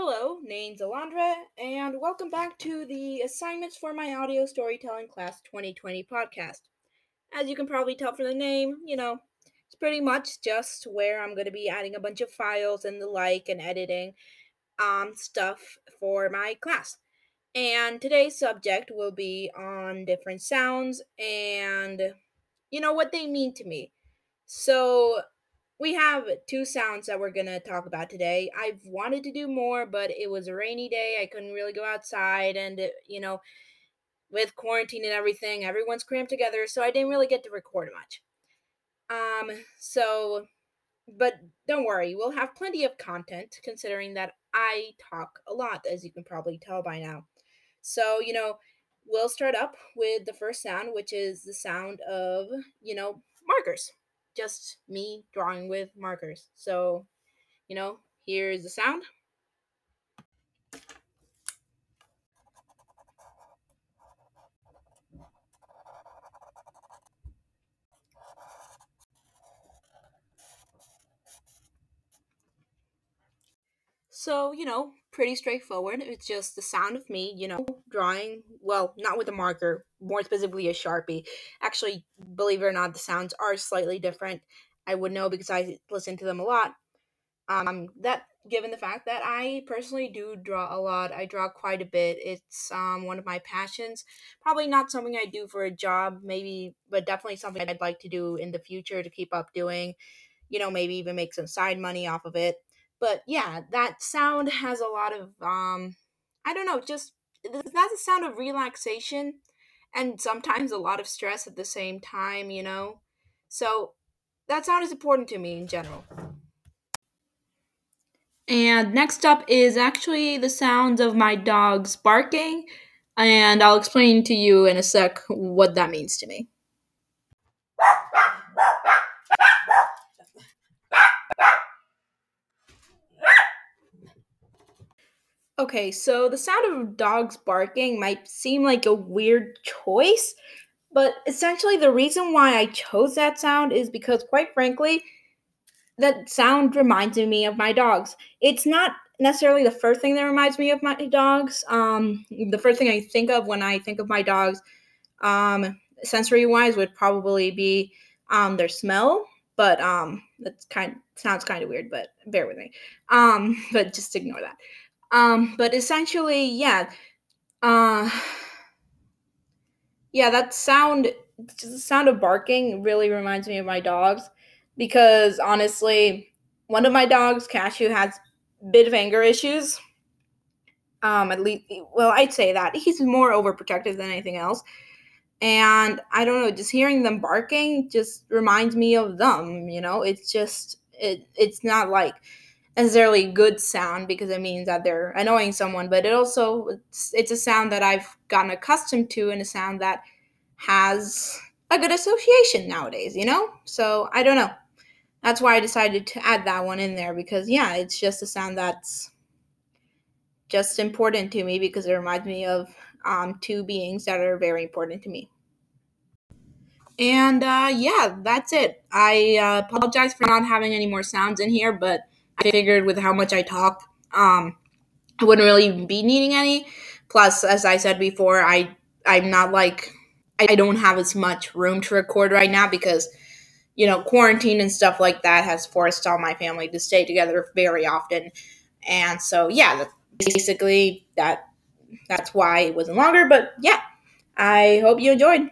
Hello, name's Alondra, and welcome back to the Assignments for My Audio Storytelling Class 2020 podcast. As you can probably tell from the name, you know, it's pretty much just where I'm going to be adding a bunch of files and the like and editing um, stuff for my class. And today's subject will be on different sounds and, you know, what they mean to me. So, we have two sounds that we're gonna talk about today. I've wanted to do more, but it was a rainy day. I couldn't really go outside, and it, you know, with quarantine and everything, everyone's cramped together, so I didn't really get to record much. Um, so, but don't worry, we'll have plenty of content considering that I talk a lot, as you can probably tell by now. So, you know, we'll start up with the first sound, which is the sound of, you know, markers just me drawing with markers. So, you know, here's the sound. So, you know, pretty straightforward. It's just the sound of me, you know, drawing, well, not with a marker, more specifically a Sharpie. Actually, believe it or not, the sounds are slightly different. I would know because I listen to them a lot. Um, that given the fact that I personally do draw a lot, I draw quite a bit. It's um one of my passions. Probably not something I do for a job, maybe, but definitely something I'd like to do in the future to keep up doing. You know, maybe even make some side money off of it. But yeah, that sound has a lot of um I don't know, just that's a sound of relaxation and sometimes a lot of stress at the same time, you know. So that sound is important to me in general. And next up is actually the sounds of my dogs barking, and I'll explain to you in a sec what that means to me. Okay, so the sound of dogs barking might seem like a weird choice, but essentially the reason why I chose that sound is because, quite frankly, that sound reminds me of my dogs. It's not necessarily the first thing that reminds me of my dogs. Um, the first thing I think of when I think of my dogs, um, sensory wise, would probably be um, their smell. But um, that's kind sounds kind of weird, but bear with me. Um, but just ignore that. Um, but essentially, yeah. Uh, yeah, that sound, the sound of barking really reminds me of my dogs because honestly, one of my dogs, Cashew, has a bit of anger issues. Um, at least, well, I'd say that he's more overprotective than anything else. And I don't know, just hearing them barking just reminds me of them. You know, it's just it. It's not like necessarily good sound because it means that they're annoying someone, but it also it's, it's a sound that I've gotten accustomed to and a sound that has a good association nowadays, you know? So I don't know. That's why I decided to add that one in there because yeah, it's just a sound that's just important to me because it reminds me of um, two beings that are very important to me. And uh, yeah, that's it. I uh, apologize for not having any more sounds in here, but I figured with how much I talk, um, I wouldn't really be needing any. Plus, as I said before, I I'm not like I don't have as much room to record right now because you know quarantine and stuff like that has forced all my family to stay together very often, and so yeah, basically that that's why it wasn't longer. But yeah, I hope you enjoyed.